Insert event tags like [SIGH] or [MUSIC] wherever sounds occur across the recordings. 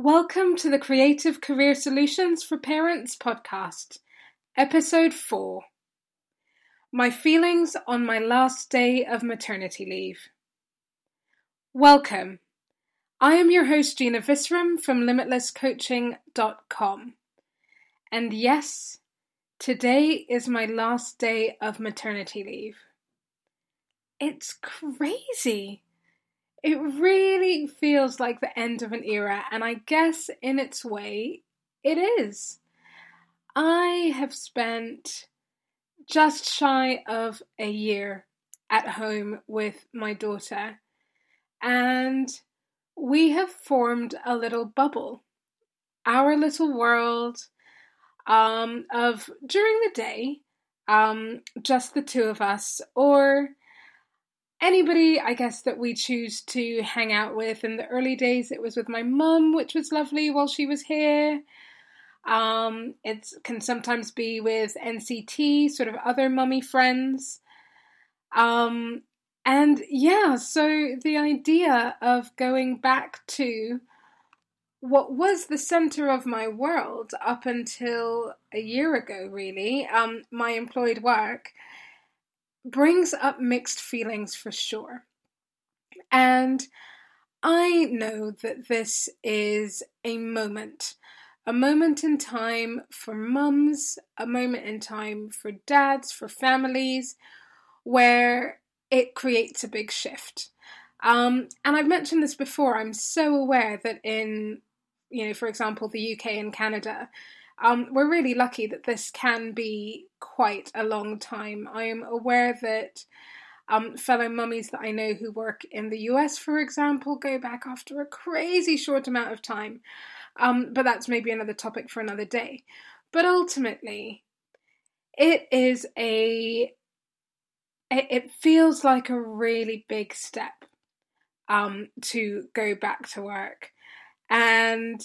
Welcome to the Creative Career Solutions for Parents podcast, episode 4 My Feelings on My Last Day of Maternity Leave. Welcome. I am your host, Gina Visram from limitlesscoaching.com. And yes, today is my last day of maternity leave. It's crazy. It really feels like the end of an era, and I guess in its way, it is. I have spent just shy of a year at home with my daughter, and we have formed a little bubble, our little world um, of during the day, um, just the two of us, or anybody, I guess, that we choose to hang out with. In the early days, it was with my mum, which was lovely while she was here. Um, it can sometimes be with NCT, sort of other mummy friends. Um, and yeah, so the idea of going back to what was the center of my world up until a year ago, really, um, my employed work, brings up mixed feelings for sure. And I know that this is a moment, a moment in time for mums, a moment in time for dads, for families, where it creates a big shift. Um, and I've mentioned this before, I'm so aware that in, you know, for example, the UK and Canada, um, we're really lucky that this can be quite a long time. I am aware that um, fellow mummies that I know who work in the US, for example, go back after a crazy short amount of time. Um, but that's maybe another topic for another day. But ultimately, it is a. It, feels like a really big step um, to go back to work. And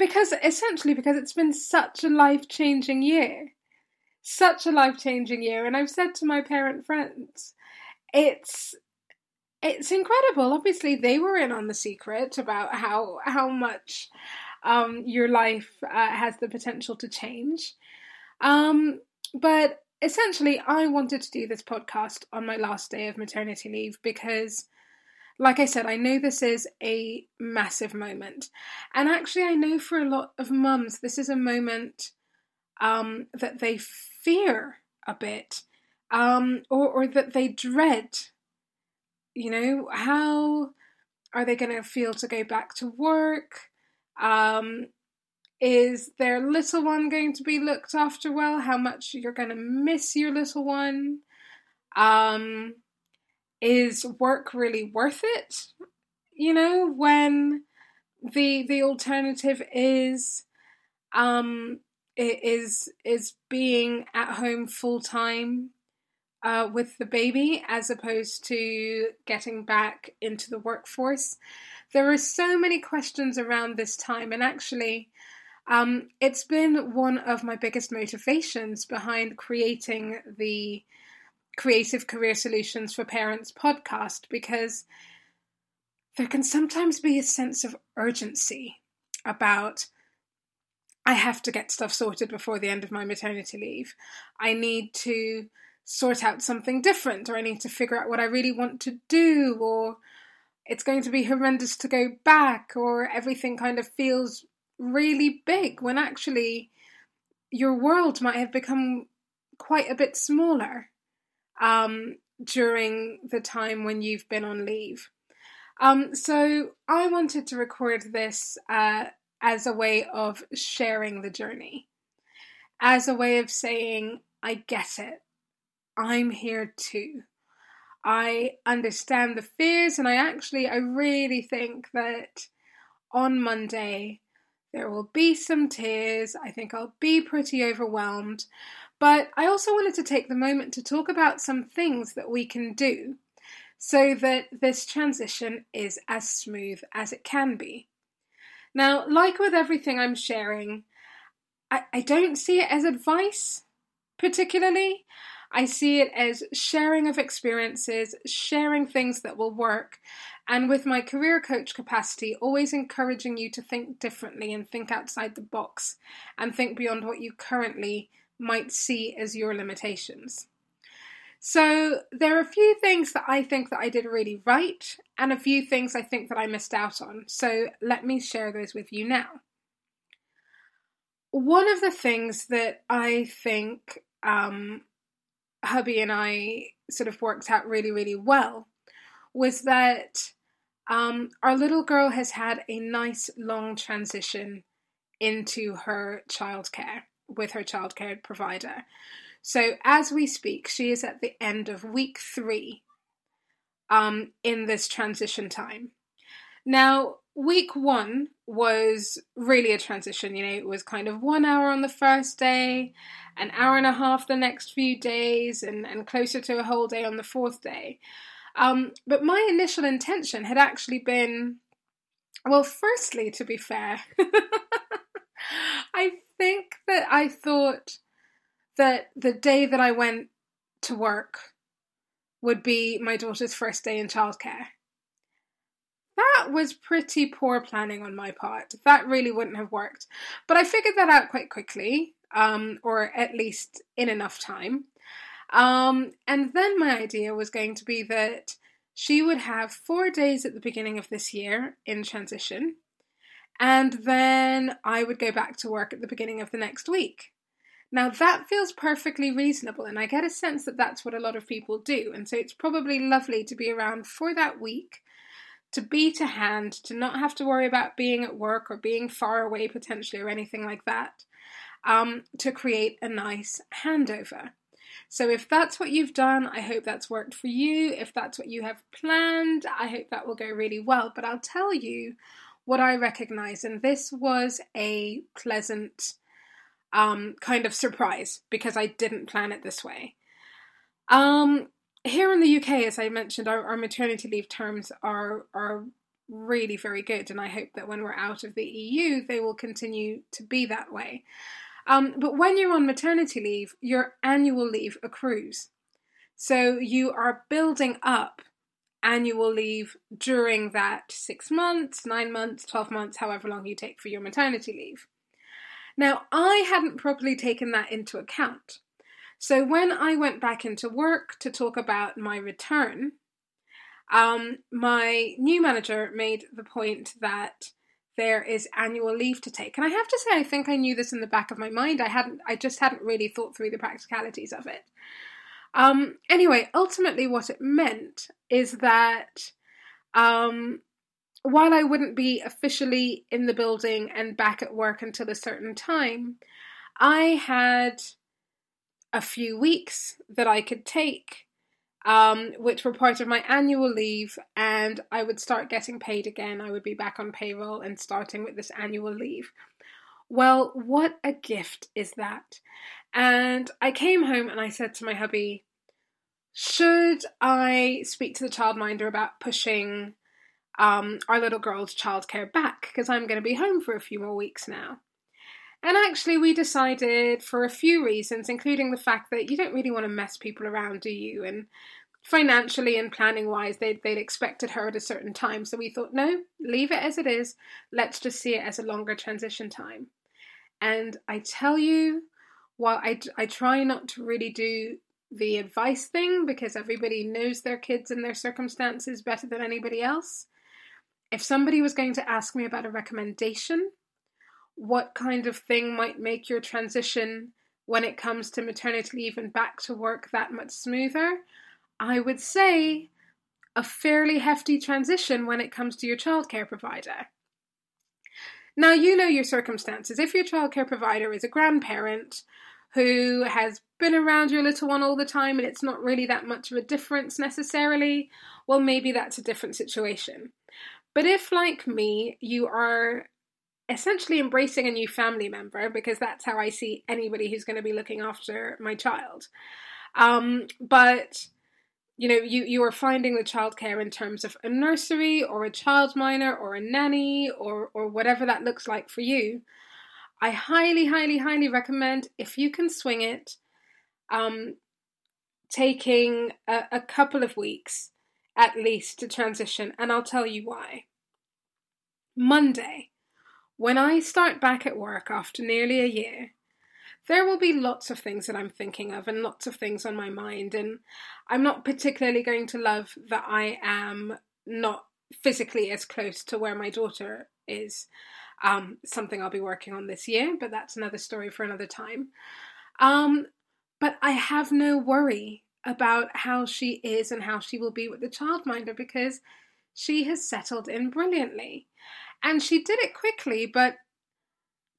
because essentially because it's been such a life changing year. Such a life changing year. And i've said to my parent friends it's it's incredible. Obviously they were in on the secret about how how much um, your life uh, has the potential to change. Um, but essentially i wanted to do this podcast on my last day of maternity leave because like I said, I know this is a massive moment. And actually, I know for a lot of mums, this is a moment um, that they fear a bit um, or, or that they dread. You know, how are they going to feel to go back to work? Um, is their little one going to be looked after well? How much you're going to miss your little one? Um, is work really worth it? You know, when the the alternative is um is is being at home full time uh, with the baby as opposed to getting back into the workforce. There are so many questions around this time, and actually, um, it's been one of my biggest motivations behind creating the Creative Career Solutions for Parents podcast because there can sometimes be a sense of urgency about I have to get stuff sorted before the end of my maternity leave. I need to sort out something different, or I need to figure out what I really want to do, or it's going to be horrendous to go back, or everything kind of feels really big when actually your world might have become quite a bit smaller um, during the time when you've been on leave. Um, so I wanted to record this uh, as a way of sharing the journey, as a way of saying, I get it. I'm here too. I understand the fears, and I actually, I really think that on Monday there will be some tears. I think I'll be pretty overwhelmed. But I also wanted to take the moment to talk about some things that we can do so that this transition is as smooth as it can be. Now, like with everything I'm sharing, I, I don't see it as advice particularly. I see it as sharing of experiences, sharing things that will work, and with my career coach capacity, always encouraging you to think differently and think outside the box and think beyond what you currently might see as your limitations. So there are a few things that I think that I did really right and a few things I think that I missed out on. So let me share those with you now. One of the things that I think um, hubby and I sort of worked out really, really well was that um, our little girl has had a nice long transition into her childcare with her childcare provider. So as we speak, she is at the end of week three um, in this transition time. Now, week one was really a transition. You know, it was kind of one hour on the first day, an hour and a half the next few days, and, and closer to a whole day on the fourth day. Um, but my initial intention had actually been well, firstly, to be fair, [LAUGHS] I think that I thought that the day that I went to work would be my daughter's first day in childcare. That was pretty poor planning on my part. That really wouldn't have worked. But I figured that out quite quickly, um, or at least in enough time. Um, and then my idea was going to be that she would have four days at the beginning of this year in transition, and then I would go back to work at the beginning of the next week. Now, that feels perfectly reasonable, and I get a sense that that's what a lot of people do. And so it's probably lovely to be around for that week, to be to hand, to not have to worry about being at work or being far away potentially or anything like that, um, to create a nice handover. So, if that's what you've done, I hope that's worked for you. If that's what you have planned, I hope that will go really well. But I'll tell you what I recognize, and this was a pleasant um, kind of surprise because I didn't plan it this way. Um, here in the UK, as I mentioned, our, our maternity leave terms are are really very good, and I hope that when we're out of the EU, they will continue to be that way. Um, but when you're on maternity leave, your annual leave accrues. So you are building up annual leave during that six months, nine months, 12 months, however long you take for your maternity leave. Now, I hadn't properly taken that into account. So when I went back into work to talk about my return, um, my new manager made the point that there is annual leave to take. And I have to say, I think I knew this in the back of my mind. I hadn't, I just hadn't really thought through the practicalities of it. Um, anyway, ultimately, what it meant is that um, while I wouldn't be officially in the building and back at work until a certain time, I had a few weeks that I could take, um, which were part of my annual leave, and I would start getting paid again. I would be back on payroll and starting with this annual leave. Well, what a gift is that? And I came home and I said to my hubby, should I speak to the childminder about pushing um, our little girl's childcare back because I'm going to be home for a few more weeks now. And actually, we decided for a few reasons, including the fact that you don't really want to mess people around, do you? And financially and planning wise, they'd, they'd expected her at a certain time. So we thought, no, leave it as it is. Let's just see it as a longer transition time. And I tell you, while I, I try not to really do the advice thing because everybody knows their kids and their circumstances better than anybody else, if somebody was going to ask me about a recommendation, what kind of thing might make your transition when it comes to maternity leave and back to work that much smoother, I would say a fairly hefty transition when it comes to your childcare provider. Now, you know your circumstances. If your childcare provider is a grandparent who has been around your little one all the time and it's not really that much of a difference necessarily, well, maybe that's a different situation. But if, like me, you are essentially embracing a new family member, because that's how I see anybody who's going to be looking after my child, um, but you know, you, you are finding the childcare in terms of a nursery or a childminder or a nanny or, or whatever that looks like for you, I highly, highly, highly recommend if you can swing it, um, taking a, a couple of weeks at least to transition, and I'll tell you why. Monday, when I start back at work after nearly a year, there will be lots of things that I'm thinking of and lots of things on my mind. And I'm not particularly going to love that I am not physically as close to where my daughter is. Um, something I'll be working on this year, but that's another story for another time. Um, but I have no worry about how she is and how she will be with the childminder because she has settled in brilliantly. And she did it quickly but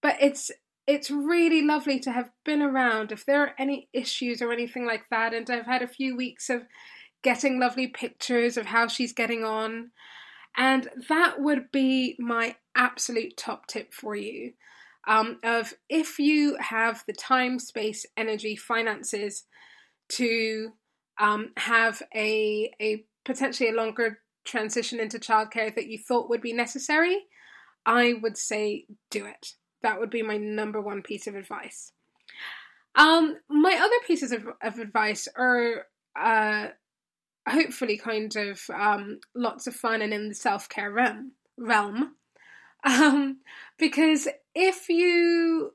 but it's it's really lovely to have been around if there are any issues or anything like that. And i've had a few weeks of getting lovely pictures of how she's getting on. And that would be my absolute top tip for you um, of if you have the time space energy finances to um, have a a potentially a longer transition into childcare that you thought would be necessary, I would say do it. That would be my number one piece of advice. Um, my other pieces of, of advice are uh, hopefully kind of um, lots of fun and in the self care realm. realm. Um, because if you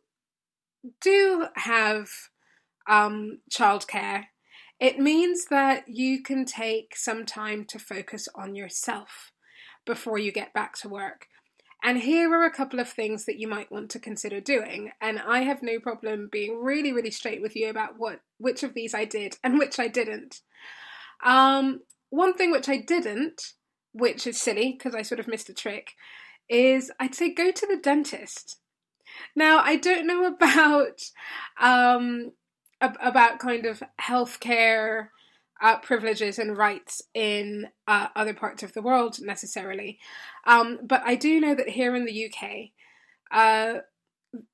do have um, childcare it means that you can take some time to focus on yourself before you get back to work. And here are a couple of things that you might want to consider doing. And I have no problem being really, really straight with you about what which of these I did and which I didn't. Um, one thing which I didn't, which is silly because I sort of missed a trick, is I'd say go to the dentist. Now I don't know about um, about kind of healthcare uh, privileges and rights in uh, other parts of the world necessarily. Um, but I do know that here in the UK, uh,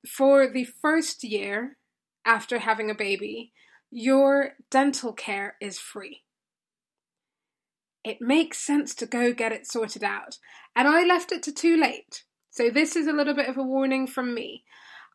for the first year after having a baby, your dental care is free. It makes sense to go get it sorted out. And I left it to too late. So, this is a little bit of a warning from me.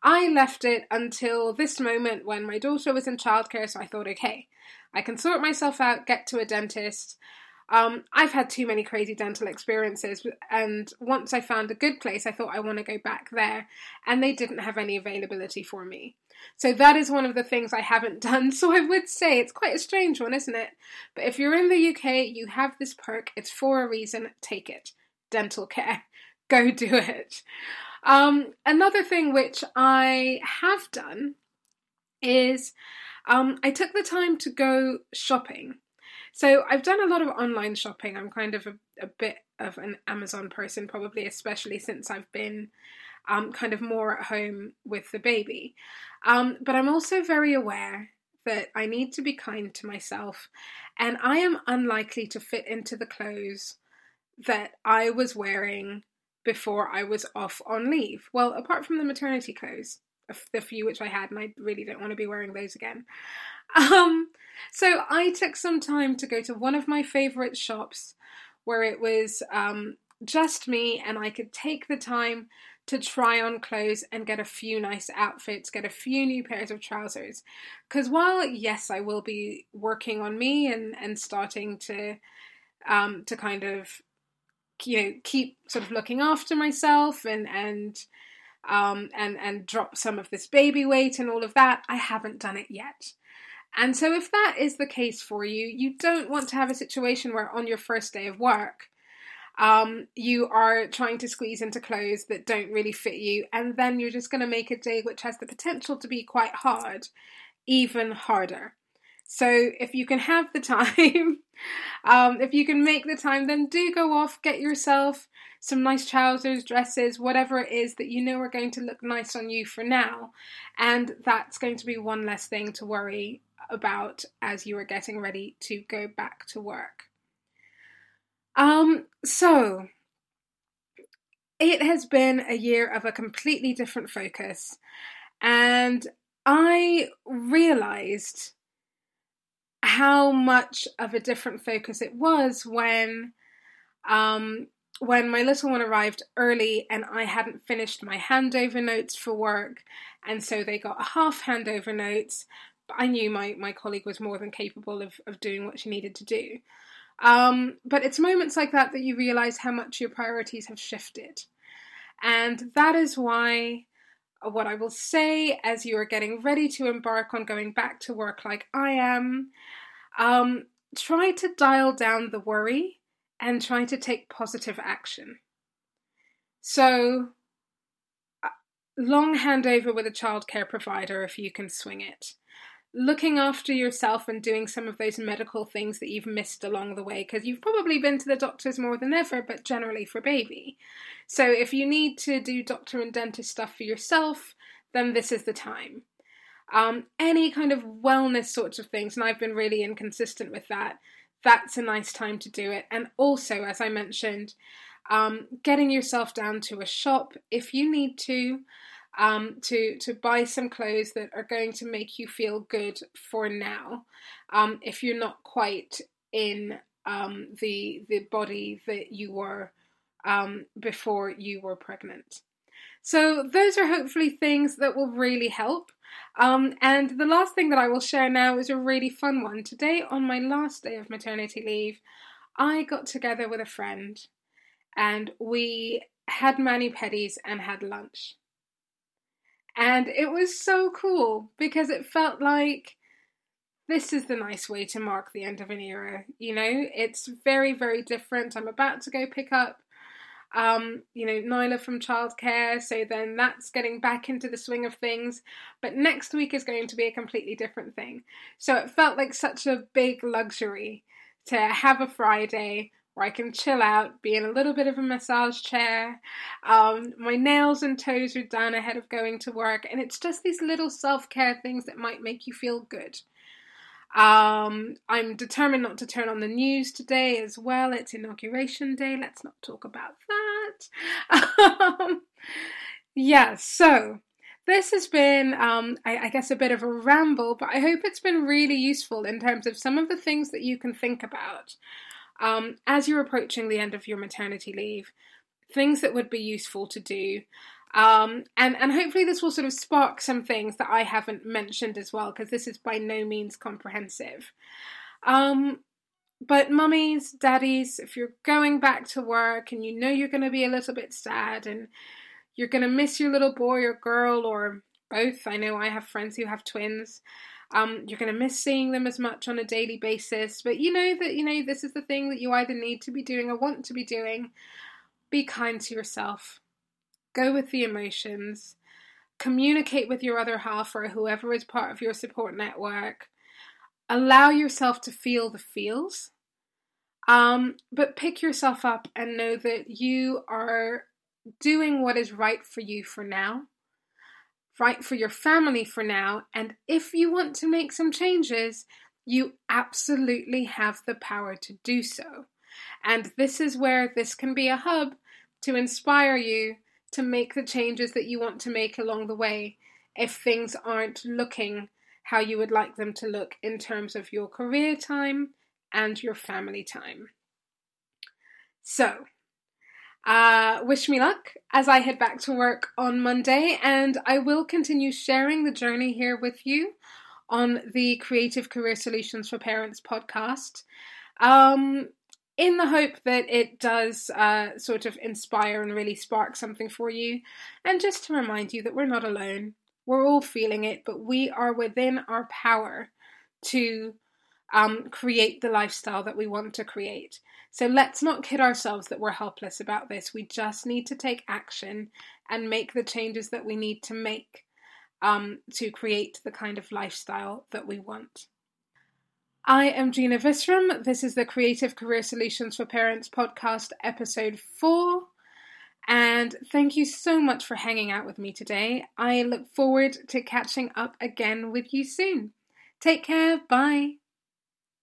I left it until this moment when my daughter was in childcare, so I thought, okay, I can sort myself out, get to a dentist. Um, I've had too many crazy dental experiences, and once I found a good place, I thought I want to go back there, and they didn't have any availability for me. So that is one of the things I haven't [LAUGHS] done. So I would say it's quite a strange one, isn't it? But if you're in the UK, you have this perk, it's for a reason, take it. Dental care. [LAUGHS] Go do it. Um, another thing which I have done is um, I took the time to go shopping. So I've done a lot of online shopping. I'm kind of a, a bit of an Amazon person, probably, especially since I've been um, kind of more at home with the baby. Um, but I'm also very aware that I need to be kind to myself, and I am unlikely to fit into the clothes that I was wearing before I was off on leave. Well, apart from the maternity clothes, the few which I had, and I really don't want to be wearing those again. Um, so I took some time to go to one of my favourite shops where it was um, just me and I could take the time to try on clothes and get a few nice outfits, get a few new pairs of trousers. Because while, yes, I will be working on me and, and starting to um, to kind of you know keep sort of looking after myself and and um, and and drop some of this baby weight and all of that. I haven't done it yet. And so, if that is the case for you, you don't want to have a situation where on your first day of work, um, you are trying to squeeze into clothes that don't really fit you, and then you're just going to make a day which has the potential to be quite hard, even harder. So if you can have the time, [LAUGHS] um, if you can make the time, then do go off, get yourself some nice trousers, dresses, whatever it is that you know are going to look nice on you for now. And that's going to be one less thing to worry about as you are getting ready to go back to work. Um, so it has been a year of a completely different focus, and I realized how much of a different focus it was when um, when my little one arrived early and I hadn't finished my handover notes for work, and so they got half handover notes. But I knew my, my colleague was more than capable of, of doing what she needed to do. Um, but it's moments like that that you realize how much your priorities have shifted. And that is why what I will say as you are getting ready to embark on going back to work like I am, um, try to dial down the worry and try to take positive action. So, uh, long handover with a childcare provider if you can swing it looking after yourself and doing some of those medical things that you've missed along the way because you've probably been to the doctors more than ever, but generally for baby. So if you need to do doctor and dentist stuff for yourself, then this is the time. Um, any kind of wellness sorts of things, and I've been really inconsistent with that. That's a nice time to do it. And also, as I mentioned, um, getting yourself down to a shop if you need to um, to to buy some clothes that are going to make you feel good for now. Um, if you're not quite in um, the the body that you were um, before you were pregnant. So those are hopefully things that will really help. Um, and the last thing that I will share now is a really fun one. Today, on my last day of maternity leave, I got together with a friend and we had mani pedis and had lunch. And it was so cool because it felt like this is the nice way to mark the end of an era. You know, it's very, very different. I'm about to go pick up, um, you know, Nyla from childcare, so then that's getting back into the swing of things. But next week is going to be a completely different thing. So it felt like such a big luxury to have a Friday where I can chill out, be in a little bit of a massage chair. Um, my nails and toes are done ahead of going to work, and it's just these little self care things that might make you feel good. Um, I'm determined not to turn on the news today as well. It's inauguration day. Let's not talk about that. [LAUGHS] um, yeah, so this has been, um, I, I, guess, a bit of a ramble, but I hope it's been really useful in terms of some of the things that you can think about um, as you're approaching the end of your maternity leave, things that would be useful to do. Um, and, and hopefully, this will sort of spark some things that I haven't mentioned as well, because this is by no means comprehensive. Um, but mummies, daddies, if you're going back to work and you know you're going to be a little bit sad and you're going to miss your little boy or girl or both, I know I have friends who have twins. Um, you're going to miss seeing them as much on a daily basis, but you know that you know this is the thing that you either need to be doing or want to be doing. Be kind to yourself. Go with the emotions. Communicate with your other half or whoever is part of your support network. Allow yourself to feel the feels. Um, but pick yourself up and know that you are doing what is right for you for now right for your family for now. And if you want to make some changes, you absolutely have the power to do so. And this is where this can be a hub to inspire you to make the changes that you want to make along the way if things aren't looking how you would like them to look in terms of your career time and your family time. So, uh, wish me luck as I head back to work on Monday, and I will continue sharing the journey here with you on the Creative Career Solutions for Parents podcast. Um, in the hope that it does uh, sort of inspire and really spark something for you, and just to remind you that we're not alone. We're all feeling it, but we are within our power to um, create the lifestyle that we want to create. So let's not kid ourselves that we're helpless about this. We just need to take action and make the changes that we need to make um, to create the kind of lifestyle that we want. I am Gina Visram. This is the Creative Career Solutions for Parents podcast, episode four. And thank you so much for hanging out with me today. I look forward to catching up again with you soon. Take care. Bye.